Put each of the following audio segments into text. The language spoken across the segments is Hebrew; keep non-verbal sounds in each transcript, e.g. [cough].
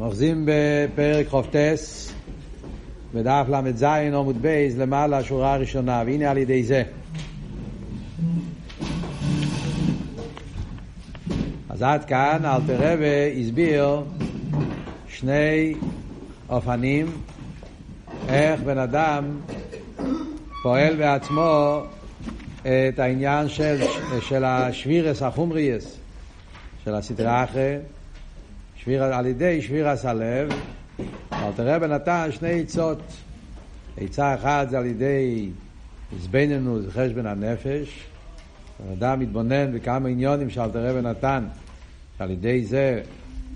אוחזים בפרק חופטס, בדף ל"ז עמוד בייז, למעלה השורה הראשונה, והנה על ידי זה. אז עד כאן אלתר רבה הסביר שני אופנים איך בן אדם פועל בעצמו את העניין של, של השבירס החומריאס, של הסדרה אחרי שביר, על ידי שבירס הלב, אלתר רבי נתן שני עצות. עצה אחת זה על ידי עזבננו, זה חשבון הנפש. אדם מתבונן בכמה עניונים שאלתר רבי נתן, שעל ידי זה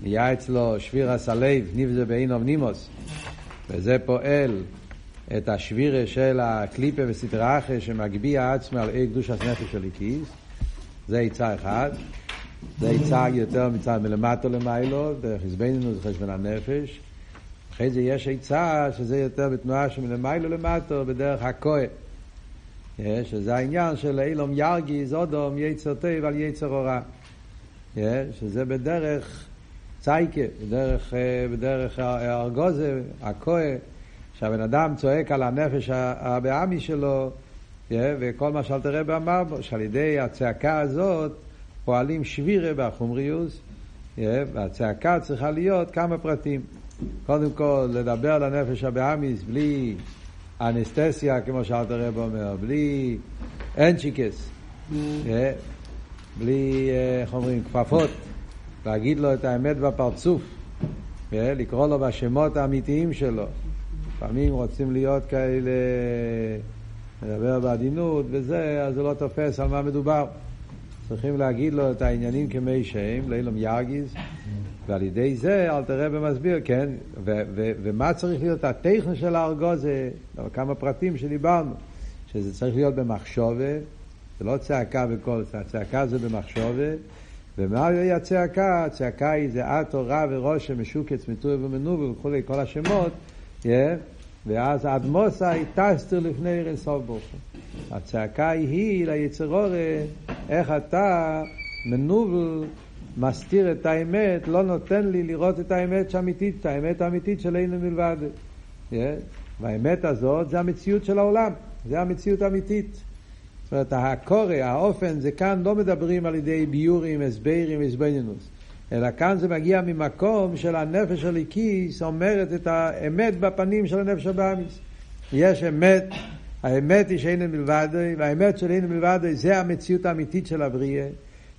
נהיה אצלו שבירס הלב, נבזה בעינוב נימוס, וזה פועל את השבירה של הקליפה וסדרה אחרי שמגביה עצמו על אי קדוש הנפש של איקיס. זה עצה אחת. זה יצג יותר מצד מלמטו למיילו, דרך זה חשבון הנפש. אחרי זה יש עצה שזה יותר בתנועה שמלמיילו למטו, בדרך הכהן. שזה העניין של אילום ירגיז, אודום, יצר טוב על יצר הורע. שזה בדרך צייקה, בדרך, בדרך הארגוזה, הכהן, שהבן אדם צועק על הנפש הבעמי שלו, וכל מה שאלתר רבי אמר בו, שעל ידי הצעקה הזאת פועלים שבירה בחומריוס, והצעקה צריכה להיות כמה פרטים. קודם כל, לדבר על הנפש הבאמיס בלי אנסטסיה, כמו שאלת הרב אומר, בלי אנצ'יקס, בלי, איך אומרים, כפפות, להגיד לו את האמת בפרצוף, לקרוא לו בשמות האמיתיים שלו. לפעמים רוצים להיות כאלה, לדבר בעדינות וזה, אז זה לא תופס על מה מדובר. צריכים להגיד לו את העניינים כמי שהם, לאילום ירגיז, ועל ידי זה אל תראה במסביר, כן, ו- ו- ומה צריך להיות הטכן של הארגוז, זה כמה פרטים שדיברנו, שזה צריך להיות במחשובה, זה לא צעקה בקול, הצעקה זה במחשובה, ומה היא הצעקה? הצעקה היא זה אטו רע ורושם משוקץ מטורי ומנובל וכולי, כל השמות, yeah, ואז האדמוסה היא טסטר לפני ערן סוף ברוך הצעקה היא ליצרורה, איך אתה מנובל, מסתיר את האמת, לא נותן לי לראות את האמת האמיתית, את האמת האמיתית של אין מלבד. Yeah. והאמת הזאת זה המציאות של העולם, זה המציאות האמיתית. זאת אומרת, הקורא, האופן, זה כאן לא מדברים על ידי ביורים, הסברים, הסבנינוס. אלא כאן זה מגיע ממקום של הנפש הליקיס אומרת את האמת בפנים של הנפש הבאמיס. יש אמת, האמת היא שאין מלבד, והאמת של אין מלבד זה המציאות האמיתית של הבריאה,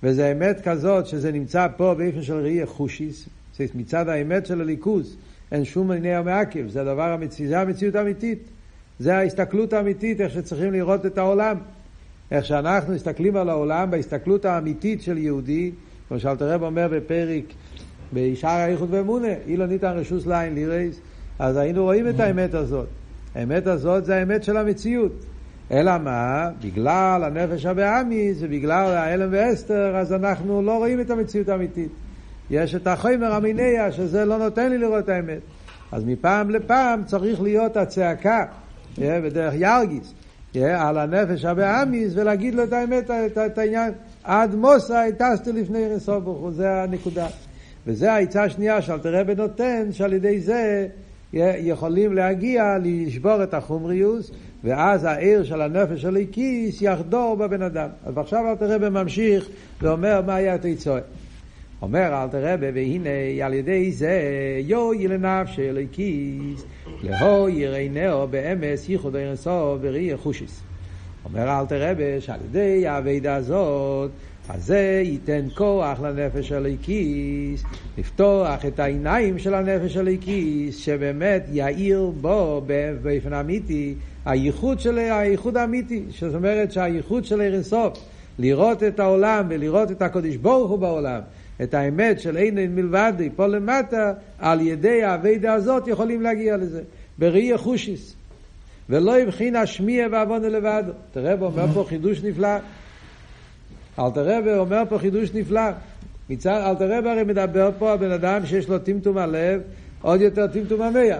וזה אמת כזאת שזה נמצא פה באופן של ראייה חושיס, מצד האמת של הליכוז, אין שום עיני המעכב, זה הדבר המציא, זה המציאות האמיתית, זה ההסתכלות האמיתית, איך שצריכים לראות את העולם. איך שאנחנו מסתכלים על העולם בהסתכלות האמיתית של יהודי, כמו שאלתר רב אומר בפרק, בשער האיחוד ואמונה, אילו ניתן רשוס ליין לירייס, אז היינו רואים את האמת הזאת. האמת הזאת זה האמת של המציאות. אלא מה? בגלל הנפש הבאמיס ובגלל ההלם ואסתר, אז אנחנו לא רואים את המציאות האמיתית. יש את החומר המיניה, שזה לא נותן לי לראות את האמת. אז מפעם לפעם צריך להיות הצעקה, בדרך ירגיס, על הנפש הבאמיס, ולהגיד לו את האמת, את העניין. עד מוסא טסתי לפני רסוף ברוך הוא, זה הנקודה. וזה העצה השנייה שאלתר רבי נותן, שעל ידי זה יכולים להגיע לשבור את החומריוס, ואז העיר של הנפש של הכיס יחדור בבן אדם. אז עכשיו אלתר רבי ממשיך ואומר מה היה התיצוע. אומר אלתר רבי, והנה על ידי זה יוי לנפש של הכיס, לאו יראינהו באמס ייחוד אירסו וראי חושיס. אומר אלתר רבי שעל ידי האבידה הזאת אז זה ייתן כוח לנפש הליקיס, לפתוח את העיניים של הנפש הליקיס, שבאמת יאיר בו באופן אמיתי הייחוד של הייחוד האמיתי, זאת אומרת שהייחוד של אירסוף, לראות את העולם ולראות את הקודש ברוך הוא בעולם, את האמת של אין אין מלבד, פה למטה, על ידי האבידה הזאת יכולים להגיע לזה, בראי החושיס. ולא יבחין השמיע ועוונה לבד. תראה, אומר פה חידוש נפלא. אלתר רבי אומר פה חידוש נפלא. מצד אלתר רבי הרי מדבר פה על בן אדם שיש לו טמטום הלב, עוד יותר טמטום המח.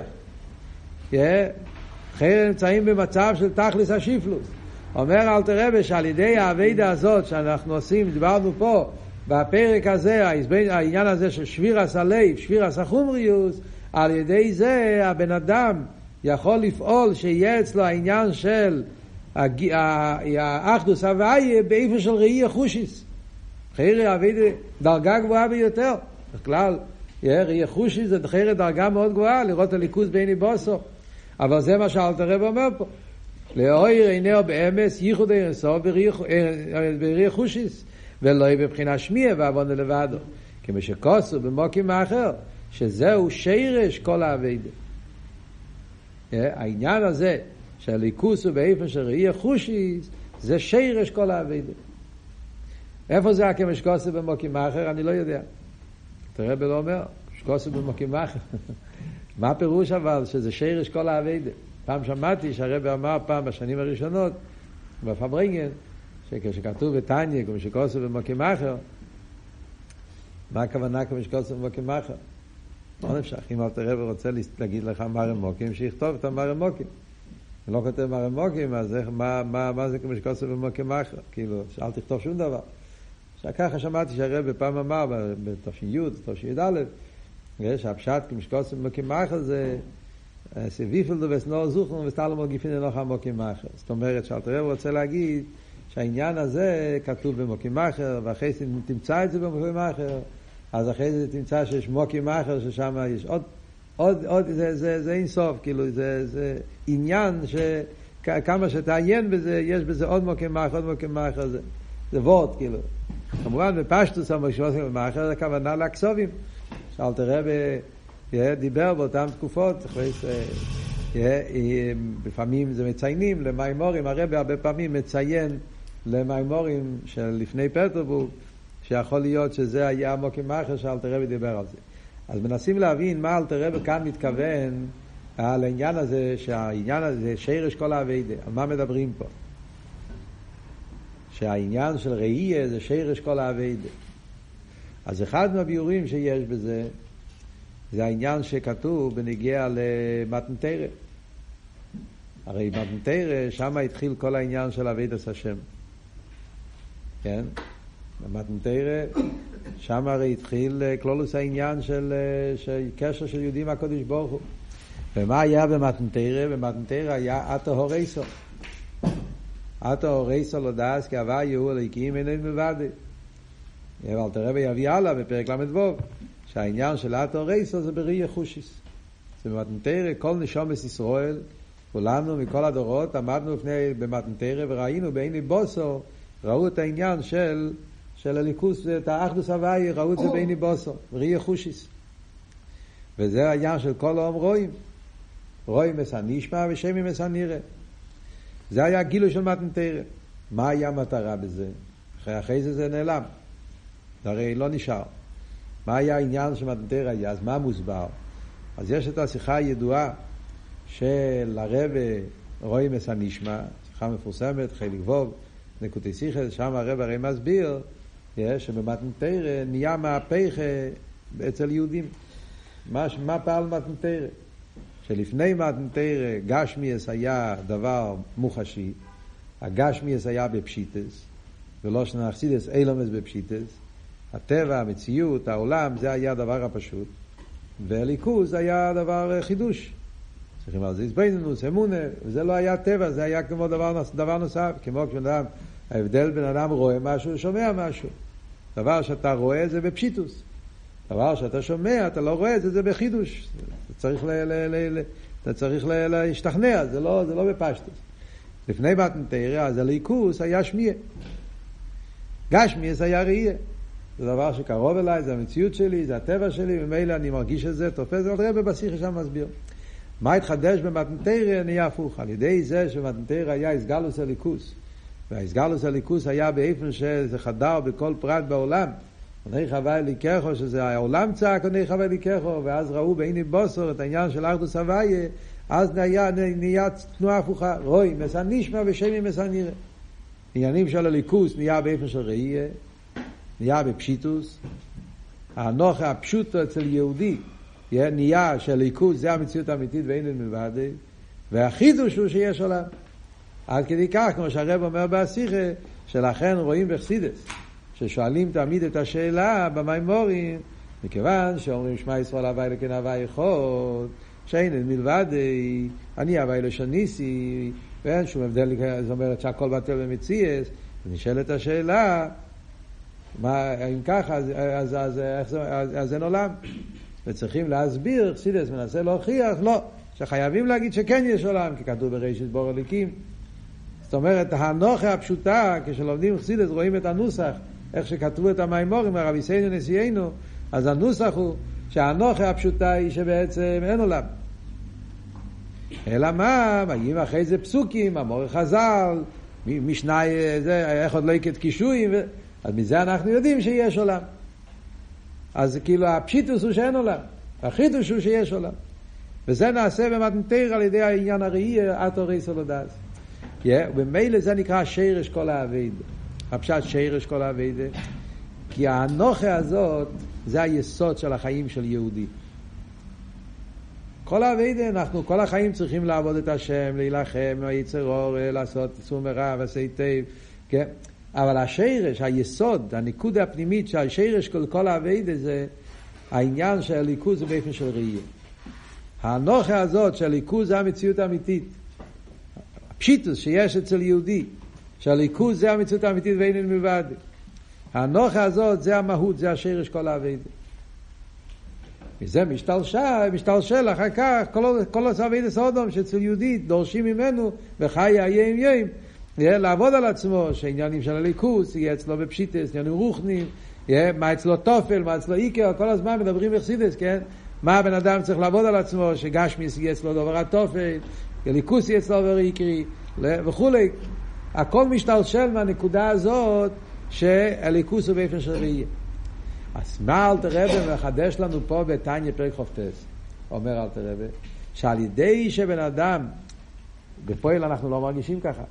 אחרי נמצאים במצב של תכלס השיפלוס. אומר אלתר רבי שעל ידי האביידה הזאת שאנחנו עושים, דיברנו פה, בפרק הזה, העניין הזה של שבירס הלב, שבירס החומריוס, על ידי זה הבן אדם יכול לפעול שיהיה אצלו העניין של האחדוס הוויה באיפה של ראי החושיס. חייר אבידה דרגה גבוהה ביותר. בכלל, ראי חושיס זה חייר דרגה מאוד גבוהה, לראות הליכוז בעיני בוסו. אבל זה מה שאלתר רב אומר פה. לאויר עיניו באמס ייחוד אירסו בראי חושיס. ולא יהיה בבחינה שמיע ועוון לבדו. כמו שכוסו במוקים האחר, שזהו שירש כל האביידה. העניין הזה שהליכוס הוא באיפן של ראי חושיס, זה שירש כל האביידה. איפה זה הכמש כוסו במוקים האחר? אני לא יודע. תראה בלא אומר, שכוסו במוקים האחר. [laughs] מה הפירוש אבל שזה שירש כל האביידה? פעם שמעתי שהרבא אמר פעם בשנים הראשונות, בפברינגן, שכשכתוב בתניא, כמו שכוסו במוקים אחר, מה הכוונה כמו שכוסו במוקים אחר? לא נפשך, אם אלתר רבי רוצה להגיד לך מרמוקים, שיכתוב את המרמוקים. לא כותב מרמוקים, אז איך, מה, מה, מה זה כמו שכוסו במוקים אחר? כאילו, אל תכתוב שום דבר. ככה שמעתי שהרבי פעם אמר, בתש"י, תש"י-י"א, שהפשט כמו שכוסו במוקים אחר זה סביפל דובס נור זוכנו וסתלו מגיפין לנוח המוקים אחר. זאת אומרת שאלתר רבי רוצה להגיד שהעניין הזה כתוב במוקים אחר, ואחרי זה תמצא את זה במוקים אחר, אז אחרי זה תמצא שיש מוקים אחר, ששם יש עוד, עוד, עוד, זה, זה, זה אין סוף, כאילו, זה, זה עניין שכמה שתעיין בזה, יש בזה עוד מוקים אחר, עוד מוקים אחר, זה, זה וורט, כאילו. כמובן בפשטוס המושבוסים במאחר זה הכוונה לאקסובים. שאלת רבי דיבר באותן תקופות, אחרי זה, לפעמים זה מציינים למימורים, הרבי הרבה פעמים מציין למימורים של לפני פטרבורג, שיכול להיות שזה היה המוקים מאחר שאלתר רבי דיבר על זה. אז מנסים להבין מה אלתר רבי כאן מתכוון על העניין הזה, שהעניין הזה שרש כל האביידה, על מה מדברים פה? שהעניין של ראייה זה שרש כל האביידה. אז אחד מהביאורים שיש בזה, זה העניין שכתוב בנגיע למתנתרא. הרי מתנתרא, שם התחיל כל העניין של אבידס השם. כן? במתנתרא, שם הרי התחיל כלולוס העניין של, של קשר של יהודים מהקודש ברוך הוא. ומה היה במתנתרא? במתנתרא היה אתו הורייסו. אתו הורייסו לא דאס כי הווה יהוא אליקים איננו מבדי. אבל תראה ויביא הלאה בפרק ל"ו, שהעניין של אתו הורייסו זה בראי יחושיס. זה במתנתרא, כל נשומת ישראל, כולנו מכל הדורות עמדנו לפני במתנתרא וראינו בעיני בוסו ראו את העניין של, של הליכוס, את האחדוס הוואי, ראו את זה בעיני בוסו, ראי חושיס. וזה העניין של כל העם רואים. רואים מסע נשמע ושמי מסע נראה. זה היה גילוי של מתנתרא. מה היה המטרה בזה? אחרי, אחרי זה זה נעלם. זה הרי לא נשאר. מה היה העניין של מתנתרא היה? אז מה מוסבר? אז יש את השיחה הידועה של הרבה רואים מסע נשמע, שיחה מפורסמת, חיליק ווב. נקודי סיכס, שם הרב הרי מסביר שבמתנתרא נהיה מהפך אצל יהודים. מה, מה פעל מתנתרא? שלפני מתנתרא גשמיאס היה דבר מוחשי, הגשמיאס היה בפשיטס, ולא שנאחסידס אילומס בפשיטס, הטבע, המציאות, העולם, זה היה הדבר הפשוט, והליכוז היה דבר חידוש. צריכים על זה הזבנינוס, אמונה, וזה לא היה טבע, זה היה כמו דבר, דבר נוסף, כמו כשבן אדם, ההבדל בין אדם רואה משהו ושומע משהו. דבר שאתה רואה זה בפשיטוס. דבר שאתה שומע, אתה לא רואה את זה, זה בחידוש. אתה צריך, ל, ל, ל, ל, אתה צריך ל, להשתכנע, זה לא, זה לא בפשטוס. לפני מתנתרא, אז הליכוס היה שמיה. גשמיאס היה ראייה. זה דבר שקרוב אליי, זה המציאות שלי, זה הטבע שלי, ומילא אני מרגיש את זה, תופס, זה רבי בשיחה שם מסביר. מה התחדש במתנתרא נהיה הפוך, על ידי זה שמתנתרא היה הסגלוס הליכוס. והסגלוס הליכוס היה באיפן שזה חדר בכל פרט בעולם. עוני חווה אליקחו, שזה העולם צעק עוני חווה אליקחו, ואז ראו בעיני בוסור את העניין של אחדוס הוויה, אז נהיה, נהיה תנועה הפוכה, רוי, מסע נשמע ושמי מסע נראה. עניינים של הליכוס נהיה באיפן של ראייה, נהיה בפשיטוס. הנוכה הפשוטו אצל יהודי נהיה שהליכוז זה המציאות האמיתית ואין אין מלבד, והחידוש הוא שיש עולם. עד כדי כך, כמו שהרב אומר באסיכה, שלכן רואים בחסידס, ששואלים תמיד את השאלה במימורים, מכיוון שאומרים שמע ישראל הווי לכן הווי יכול, שאין מלבד אני הווי לשניסי, ואין שום הבדל, זאת אומרת שהכל בטל במציאס, ונשאלת השאלה, מה, אם ככה, אז, אז, אז, אז, אז, אז אין עולם. וצריכים להסביר, חסידס מנסה להוכיח, לא, שחייבים להגיד שכן יש עולם, כי כתוב בראשית בור הליקים. זאת אומרת, הנוכה הפשוטה, כשלומדים חסידס רואים את הנוסח, איך שכתבו את המימורים, הרב יסיינו נשיאנו, אז הנוסח הוא שהנוכה הפשוטה היא שבעצם אין עולם. אלא מה, מגיעים אחרי זה פסוקים, המורך חז"ל, משנה, זה, איך עוד לא יקט קישואים, אז מזה אנחנו יודעים שיש עולם. אז כאילו הפשיטוס הוא שאין עולם, החידוש הוא שיש עולם. וזה נעשה במתנתר על ידי העניין הראי, אטו רי סולודז. וממילא זה נקרא שירש כל האביידה. הפשט שירש כל האביידה. כי האנוכה הזאת, זה היסוד של החיים של יהודי. כל האביידה, אנחנו כל החיים צריכים לעבוד את השם, להילחם היצר אור, לעשות סור מרע ועשה היטב, כן? אבל השרש, היסוד, הניקוד הפנימית של השרש של כל האביידה זה העניין של הליכוז באופן של ראייה. האנוכה הזאת של הליכוז זה המציאות האמיתית. הפשיטוס שיש אצל יהודי, שהליכוז זה המציאות האמיתית ואין מלבד. האנוכה הזאת זה המהות, זה השרש כל האביידה. מזה משתלשל, משתלשל אחר כך כל, כל אבידה סודום שאצל יהודי דורשים ממנו וחי יהיה עם יום לעבוד על עצמו, שעניינים של הליכוס יהיה אצלו בפשיטס, עניינים רוחנים, יהיה, מה אצלו תופל, מה אצלו איקר, כל הזמן מדברים בחסידס, כן? מה הבן אדם צריך לעבוד על עצמו, שגשמיס יהיה אצלו דבר התופל, יהיה אצלו דבר איקרי וכולי. הכל משתלשל מהנקודה הזאת שהליכוס הוא באופן של ראייה. אז מה אלתר רבי מחדש לנו פה בתניא פרק חופטס? אומר אלתר רבי, שעל ידי שבן אדם, בפועל אנחנו לא מרגישים ככה.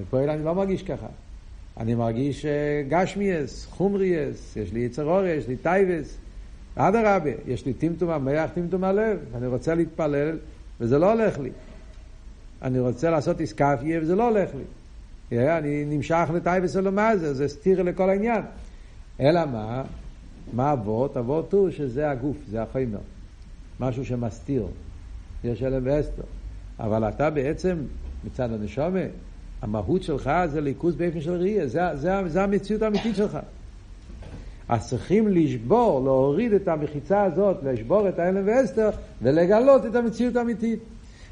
בפועל אני לא מרגיש ככה. אני מרגיש גשמיות, חומריות, יש לי יצר הרע, יש לי תאוות. אדרבה, יש לי טמטום המוח, טמטום הלב. אני רוצה להתפלל, וזה לא הולך לי. אני רוצה לעשות אתכפיא, וזה לא הולך לי. אני נמשך לתאוות עולם הזה, זה סותר לכל העניין. אלא מה? מה אבות? אבות הוא שזה הגוף, זה החומר. משהו שמסתיר. יש העלם והסתר. אבל אתה בעצם, מצד הנשומה, המהות שלך זה ליכוז באופן של ראייה, זה, זה, זה המציאות האמיתית שלך. אז צריכים לשבור, להוריד את המחיצה הזאת, לשבור את האלם ואסתר, ולגלות את המציאות האמיתית.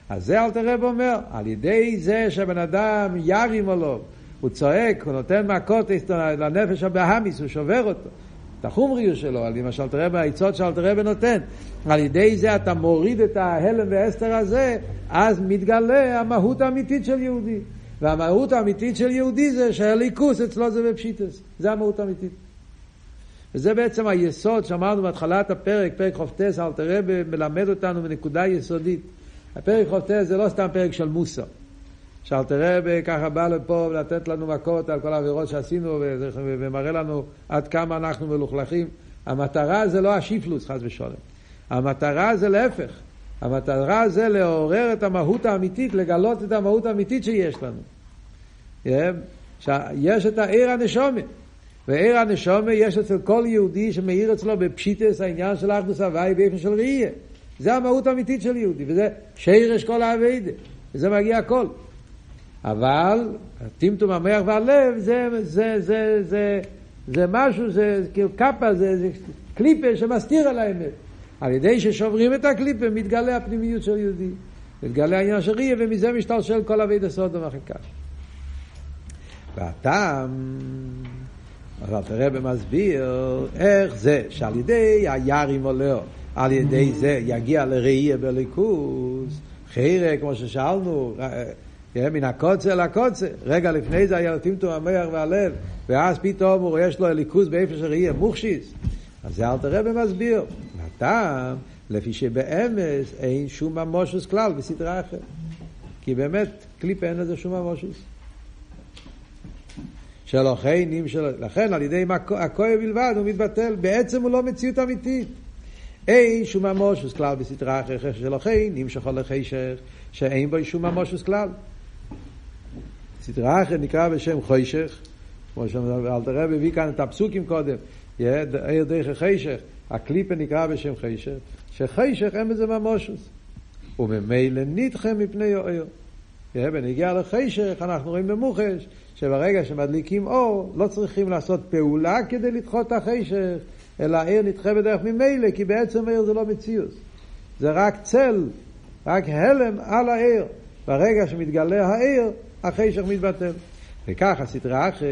אז זה אלתר רב אומר, על ידי זה שהבן אדם ירים עליו, הוא צועק, הוא נותן מכות לנפש הבהמיס, הוא שובר אותו. את החומריות שלו, על למשל תראה העצות שאלתר רבי נותן. על ידי זה אתה מוריד את ההלם והסתר הזה, אז מתגלה המהות האמיתית של יהודי. והמהות האמיתית של יהודי זה שהליכוס אצלו זה בפשיטס. זה המהות האמיתית. וזה בעצם היסוד שאמרנו בהתחלת הפרק, פרק חופטס, אלתר רבי מלמד אותנו בנקודה יסודית. הפרק חופטס זה לא סתם פרק של מוסר. שאלתר רבי ככה בא לפה לתת לנו מכות על כל העבירות שעשינו ומראה לנו עד כמה אנחנו מלוכלכים. המטרה זה לא השיפלוס חס ושלום. המטרה זה להפך. המטרה זה לעורר את המהות האמיתית, לגלות את המהות האמיתית שיש לנו. יש את העיר הנשומה. ועיר הנשומה יש אצל כל יהודי שמאיר אצלו בפשיטס העניין של אחדוס הוואי באופן של ראייה. זה המהות האמיתית של יהודי, וזה שירש כל האביידה, וזה מגיע הכל. אבל טמטום המח והלב זה, זה, זה, זה, זה משהו, זה כאילו קאפה, זה, זה קליפה שמסתיר על האמת. על ידי ששוברים את הקליפה מתגלה הפנימיות של יהודי. מתגלה העניין של ראייה ומזה משתלשל כל אבי דסוד ומחקה. והטעם, אבל תראה במסביר איך זה שעל ידי הירים עולהו, על ידי זה יגיע לראייה בליכוז, חיירה כמו ששאלנו, כן, מן הקוצר לקוצר. רגע לפני זה היה טמטום המוח והלב, ואז פתאום יש לו ליכוז באיפה שראייה מוכשיס. אז זה אלתר רבי מסביר. הטעם, לפי שבאמס אין שום ממושוס כלל בסדרה אחרת. כי באמת, קליפה אין לזה שום ממושוס. שלוחיינים של... לכן על ידי הכואב בלבד הוא מתבטל, בעצם הוא לא מציאות אמיתית. אין שום ממושוס כלל בסדרה אחרת שלוחי נמשך הולכי שך, שאין בו שום ממושוס כלל. סדרה אחרת נקרא בשם חוישך, כמו שאלתר רב הביא כאן את הפסוקים קודם, עיר דרך חשך, הקליפה נקרא בשם חשך, שחשך אין בזה ממושוס. וממילא נדחה מפני אור. בנגיע לחשך אנחנו רואים במוחש שברגע שמדליקים אור לא צריכים לעשות פעולה כדי לדחות את החשך אלא העיר נדחה בדרך ממילא כי בעצם העיר זה לא מציאות זה רק צל, רק הלם על העיר. ברגע שמתגלה העיר החשך מתבטל. וכך הסטרה אחרת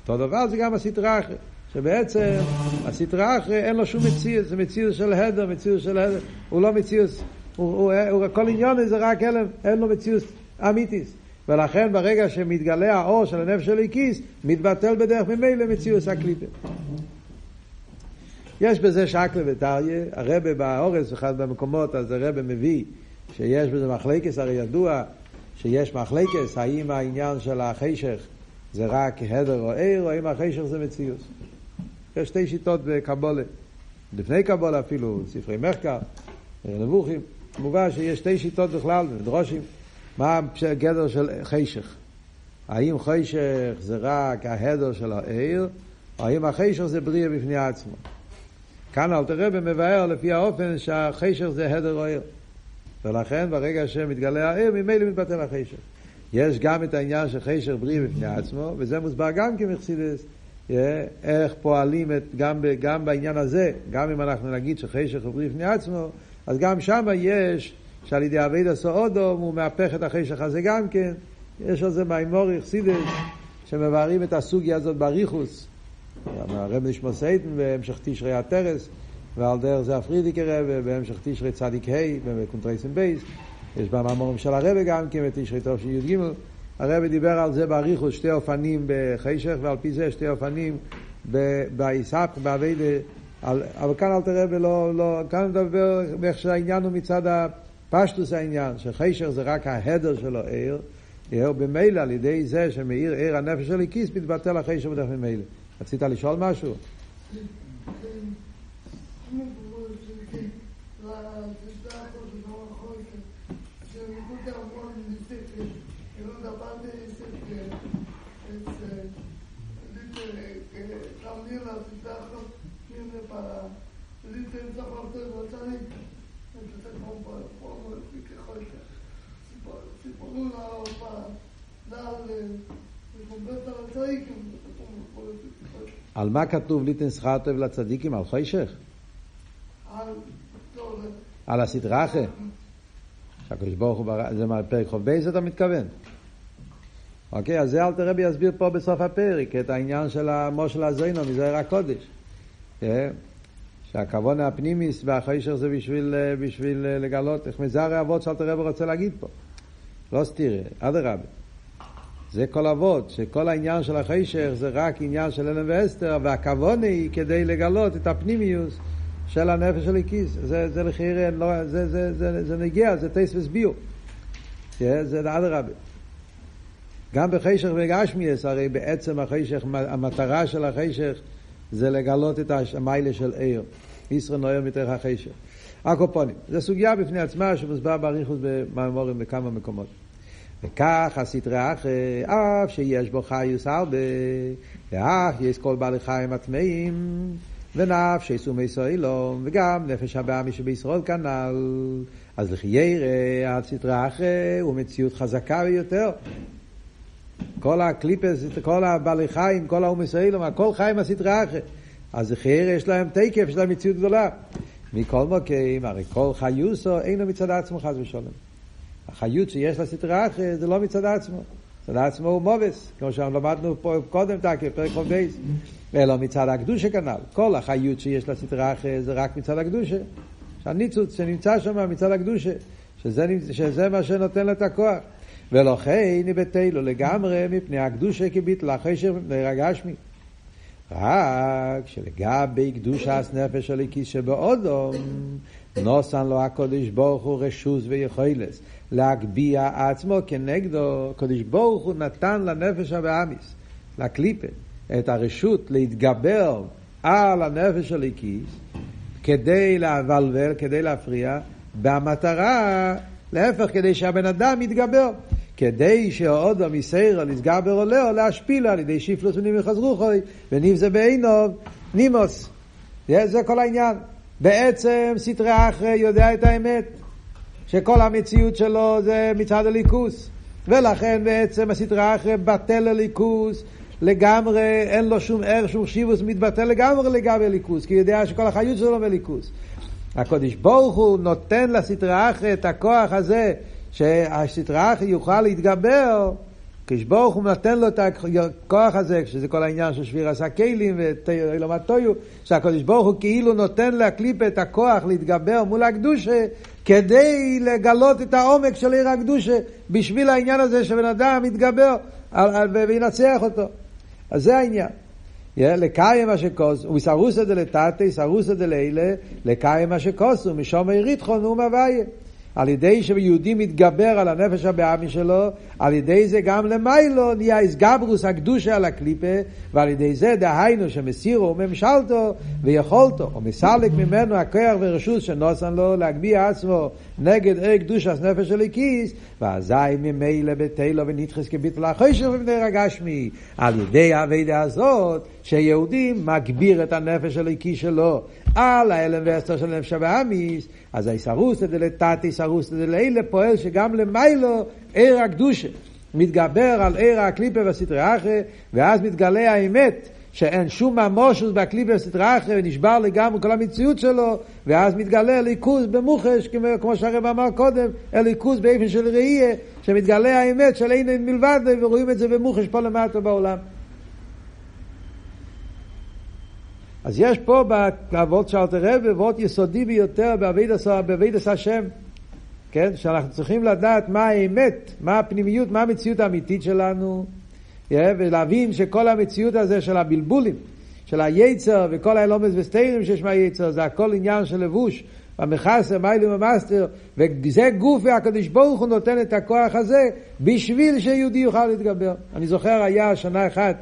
אותו דבר זה גם הסטרה אחרת שבעצם הסטרה אחרת אין לו שום מציאות זה מציאות של הדר, מציאות של הדר. הוא לא מציאות הוא, הוא, הוא, כל עניון זה רק הלם, אין לו מציאות אמיתיס. ולכן ברגע שמתגלה האור של הנפש של הכיס, מתבטל בדרך ממילא מציאות הקליפה. יש בזה שקלה וטריה, הרבה באורס, אחד במקומות, אז הרבה מביא שיש בזה מחלקס, הרי ידוע שיש מחלקס, האם העניין של החשך זה רק הדר או עיר, או האם החשך זה מציאות. יש שתי שיטות בקבולה. לפני קבולה אפילו, ספרי מחקר, נבוכים. מובן שיש שתי שיטות בכלל, דרושים. מה הגדר של חשך? האם חשך זה רק ההדר של העיר, או האם החשך זה בריאה בפני עצמו? כאן אלתר רבי מבאר לפי האופן שהחשך זה הדר או עיר. ולכן ברגע שמתגלה העיר, ממילא מתבטל החשך. יש גם את העניין של חשך בריאה בפני עצמו, וזה מוסבר גם כמחסידס, איך פועלים את, גם, גם בעניין הזה, גם אם אנחנו נגיד שחשך הוא בריאה בפני עצמו, אז גם שם יש, שעל ידי אבי דסו אודום הוא מהפך את החשך הזה גם כן. יש על זה מימור יחסידס, שמבארים את הסוגיה הזאת בריחוס. הרב נשמע סייטן בהמשך תשרי הטרס, ועל דרך זה הפרידיקי רבה, בהמשך תשרי צדיק ה' ובקונטרייסן בייס. יש במאמורים של הרבה גם כן, בתשרי טוב של י"ג. הרב דיבר על זה בריחוס, שתי אופנים בחשך, ועל פי זה שתי אופנים בעיסק, באבי אבל כאן אל תראה ולא, לא, כאן מדבר איך שהעניין הוא מצד הפשטוס העניין, שחשר זה רק ההדר שלו עיר, עיר במילא על ידי זה שמאיר עיר הנפש של הכיס מתבטל החשר בדרך ממילא. רצית לשאול משהו? על מה כתוב ליתן שכר טוב לצדיקים? על חוישך? על הסדרה אחרי? שהקדוש ברוך הוא ברא, זה מהפרק חוב בייס אתה מתכוון? אוקיי, אז זה אל תראה בי יסביר פה בסוף הפרק את העניין של המושל הזוינו מזוהר הקודש. כן? שהכוון הפנימיס והחוישר זה בשביל, בשביל לגלות איך מזער האבות שאלתר רבי רוצה להגיד פה. לא סתירה, אדרבה. זה כל אבות, שכל העניין של החשך זה רק עניין של אלם ואסתר, והכוון היא כדי לגלות את הפנימיוס של הנפש של הכיס. זה, זה לחייר, לא, זה, זה, זה, זה נגיע, זה טייס וסביו. זה אדרבה. גם בחשך וגשמיאס, הרי בעצם החשך, המטרה של החשך זה לגלות את המיילה של עיר. ישראל נוער מתוך החשך. הקופונים. זו סוגיה בפני עצמה שמוסבר באריכות במאמורים בכמה מקומות. וכך הסטרא אחרא, אף שיש בו חיות הרבה, להחיות כל בעלי חיים הטמאים, ונפשות אומות העולם, וגם נפש הבהמית שבישראל כנ"ל. אז לכאורה, הסטרא אחרא הוא מציאות חזקה ביותר. כל הקליפות, כל הבעלי חיים, כל האומות העולם, הכל חיים הסטרא אחרא. אז לכאורה יש להם תוקף, יש להם מציאות גדולה. מכל מקום, הרי כל חיותו אינו מצד עצמו חס ושלום. החיות שיש לסטרה אחרת זה לא מצד עצמו. מצד עצמו הוא מובס, כמו שלמדנו פה קודם, תקי, פרק חוב בייס. אלא מצד הקדושה כנ"ל. כל החיות שיש לסטרה אחרת זה רק מצד הקדושה. שהניצוץ שנמצא שם מצד הקדושה. שזה, שזה מה שנותן לו את הכוח. ולכן נבטלו לגמרי מפני הקדושה כביטלה חשב מפני רגשמי. רק שלגבי קדושת נפש של הכיס שבאודום נוסן לו הקודש ברוך הוא רשוס ויכולס להגביה עצמו כנגדו, קודש ברוך הוא נתן לנפש הבאמיס, לקליפה, את הרשות להתגבר על הנפש של הכיס כדי לבלבל, כדי להפריע, במטרה, להפך, כדי שהבן אדם יתגבר. כדי שהאודו מסיירו נסגבר עולהו להשפילו על ידי שיפלוס ונימי חזרוכוי וניב זה בעינוב נימוס. זה כל העניין. בעצם סטרא אחרא יודע את האמת, שכל המציאות שלו זה מצד אלוקות. ולכן בעצם הסטרא אחרא בטל לאלוקות, לגמרי, אין לו שום ערך, שום חשיבות, מתבטל לגמרי לגבי אלוקות, כי יודע שכל החיות שלו באלוקות. הקדוש ברוך הוא נותן לסטרא אחרא את הכוח הזה שהסטרא אחרא יוכל להתגבר, הקדוש ברוך הוא נותן לו את הכוח הזה, שזה כל העניין של שבירת הכלים ואילמת טויו, שהקדוש ברוך הוא כאילו נותן לקליפה את הכוח להתגבר מול הקדושה, כדי לגלות את העומק של עיר הקדושה, בשביל העניין הזה שבן אדם מתגבר וינצח אותו. אז זה העניין. לקיים מה שכוסו, וסרוסא דלתתא, סרוסא דלילה, לקיים מה שכוסו, משום עריתכון ומוויה. על ידי שיהודי מתגבר על הנפש הבעמי שלו, על ידי זה גם למיילו נהיה איסגברוס הקדושה על הקליפה, ועל ידי זה דהיינו שמסירו ממשלתו ויכולתו, או מסלק ממנו הכוח ורשות שנוסן לו להגביה עצמו נגד ערך קדושת נפש של הכיס, ואזי ממילא בתלו ונדחס כביטל החושר ובני רגשמי, על ידי האבידה הזאת, שיהודי מגביר את הנפש הכיס שלו על האלם ואסתר של נפש הבאמיס, אז האיסרוסא דלתתא איסרוסא דלילה פועל שגם למיילו עיר הקדושה מתגבר על עיר הקליפה והסטרי אחרי, ואז מתגלה האמת שאין שום ממושוס בקליפה והסטרי אחרי, ונשבר לגמרי כל המציאות שלו, ואז מתגלה ליכוז במוחש, כמו שהרב אמר קודם, ליכוז באופן של ראייה, שמתגלה האמת של אין מלבד, ורואים את זה במוחש פה למטה בעולם. אז יש פה באבות של רב אבות יסודי ביותר בעבודת השם, כן? שאנחנו צריכים לדעת מה האמת, מה הפנימיות, מה המציאות האמיתית שלנו, ולהבין שכל המציאות הזה של הבלבולים, של היצר וכל האלומס וסטיירים שיש מהיצר, זה הכל עניין של לבוש. המכסה, מעלים ומסתיר, וזה גוף והקדוש ברוך הוא נותן את הכוח הזה בשביל שיהודי יוכל להתגבר. אני זוכר היה שנה אחת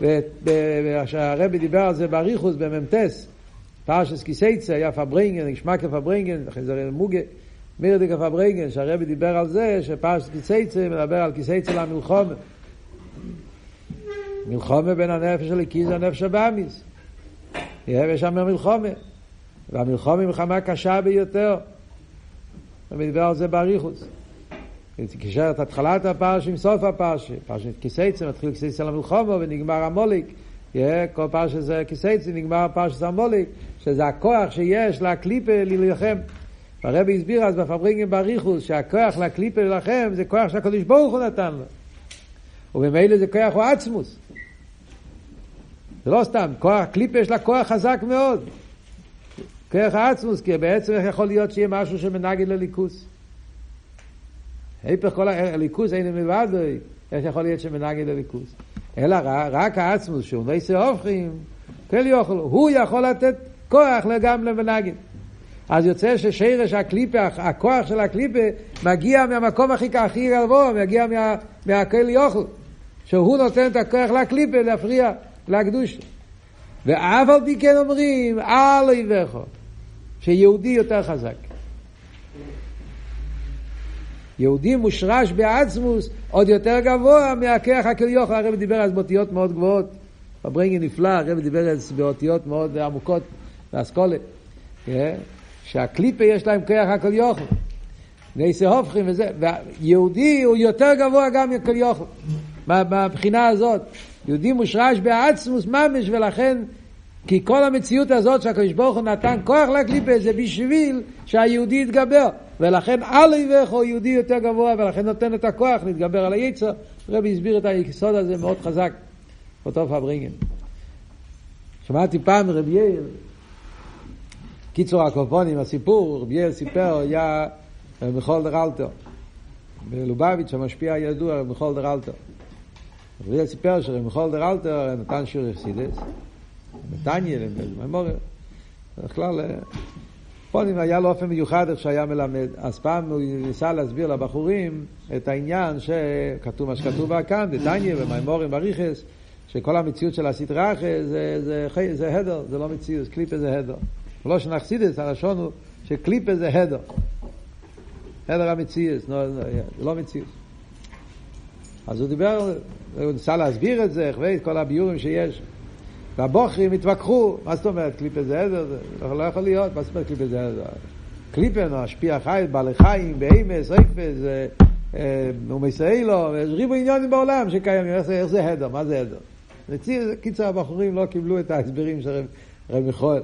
והרבי דיבר על זה באריכות במ"טס, פרשת כי תצא, היה פארברענגען, נשמע כפארברענגען, אחרי זה מוגה, מוראדיק פארברענגען, שהרבי דיבר על זה, שפרשת כי תצא מדבר על כי תצא למלחמה. מלחמה בין הנפש האלוקית לנפש הבהמית. יש שם מלחמה. והמלחומה היא מלחמה קשה ביותר. הרבי דיבר על זה באריכות. קישר את התחלת הפרשה עם סוף הפרשה. פרשת כי תצא, מתחיל כי תצא למלחמה ונגמר עמלק. כל פרש זה כיסייצה, נגמר פרש המוליק, שזה הכוח שיש לקליפה להילחם. והרבי הסביר אז בפברינגים בריחוס שהכוח לקליפה להילחם זה כוח שהקדוש ברוך הוא נתן לו. ובמילא זה כוח הוא עצמוס. זה לא סתם, כוח, קליפה יש לה כוח חזק מאוד. כוח העצמוס, כי בעצם איך יכול להיות שיהיה משהו שמנגד לליכוס? היפך כל הליכוז אין מלבד, איך יכול להיות שמנגד הליכוז? אלא רק העצמוס שהוא מייסר הופכים, כל יוכל, הוא יכול לתת כוח גם למנגד. אז יוצא ששרש הקליפה, הכוח של הקליפה, מגיע מהמקום הכי הכי גבוה, מגיע מה, מהכל יוכל. שהוא נותן את הכוח לקליפה להפריע לקדוש. ואף על פי כן אומרים, אל יבכו, שיהודי יותר חזק. יהודי מושרש בעצמוס עוד יותר גבוה מהכרך הכליוך, הרב דיבר אז באותיות מאוד גבוהות, בברנגי נפלא, הרב דיבר אז באותיות מאוד עמוקות באסכולה, כן? שהקליפה יש להם כרך הכליוך, ניסי הופכים וזה, ויהודי הוא יותר גבוה גם מכליוך, מהבחינה הזאת, יהודי מושרש בעצמוס ממש ולכן כי כל המציאות הזאת שהקדוש ברוך הוא נתן כוח לקליפה זה בשביל שהיהודי יתגבר. ולכן על אויביך יהודי יותר גבוה, ולכן נותן את הכוח להתגבר על היצר. רבי הסביר את היסוד הזה מאוד חזק, אותו פארברענגען. שמעתי פעם רבי יאיר, קיצור הקופונים, הסיפור, רבי יאיר סיפר, היה מיכול דרלטר. בלובביץ' המשפיע הידוע, מיכול דרלטר. רבי יאיר סיפר שמיכול דרלטר נתן שיעורי חסידות, תניא, בממוריה. בכלל, פונים היה לו אופן מיוחד איך שהיה מלמד. אז פעם הוא ניסה להסביר לבחורים את העניין שכתוב מה שכתוב כאן, דתניא ומימורים בריכס, שכל המציאות של הסטראחה זה, זה, זה, זה הדר, זה לא מציאות, קליפה זה הדר. לא שנחסידס, הלשון הוא שקליפה זה הדר. הדר המציאות, לא, לא מציאות. אז הוא דיבר, הוא ניסה להסביר את זה, את כל הביורים שיש. והבוכרים התווכחו, מה זאת אומרת קליפה זה עדר? זה לא יכול להיות, מה זאת אומרת קליפה זה עדר? קליפה, נו, השפיע חי, בעלי חיים, באימס, איפס, ומסיילו, יש ריבו עניונים בעולם שקיימים, איך זה הדר, מה זה הדר? קיצר הבחורים לא קיבלו את ההסברים של רבי חול.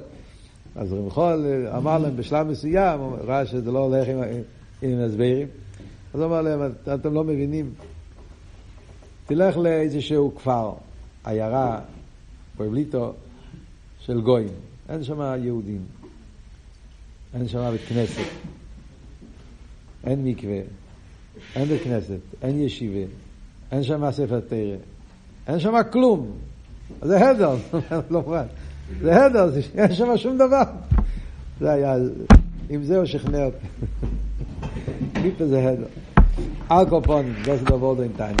אז רבי חול אמר להם בשלב מסוים, הוא ראה שזה לא הולך עם הסברים, אז הוא אמר להם, אתם לא מבינים, תלך לאיזשהו כפר, עיירה, פועבליטו של גויים, אין שם יהודים, אין שם בית כנסת, אין מקווה, אין בית כנסת, אין ישיבה, אין שם ספר תרא, אין שם כלום. זה הדר, לא מובן. זה הדר, אין שם שום דבר. זה היה, עם זה הוא שכנע אותי. [laughs] ליפה זה הדר. אלקופונים, זה דבר דו אינטניה.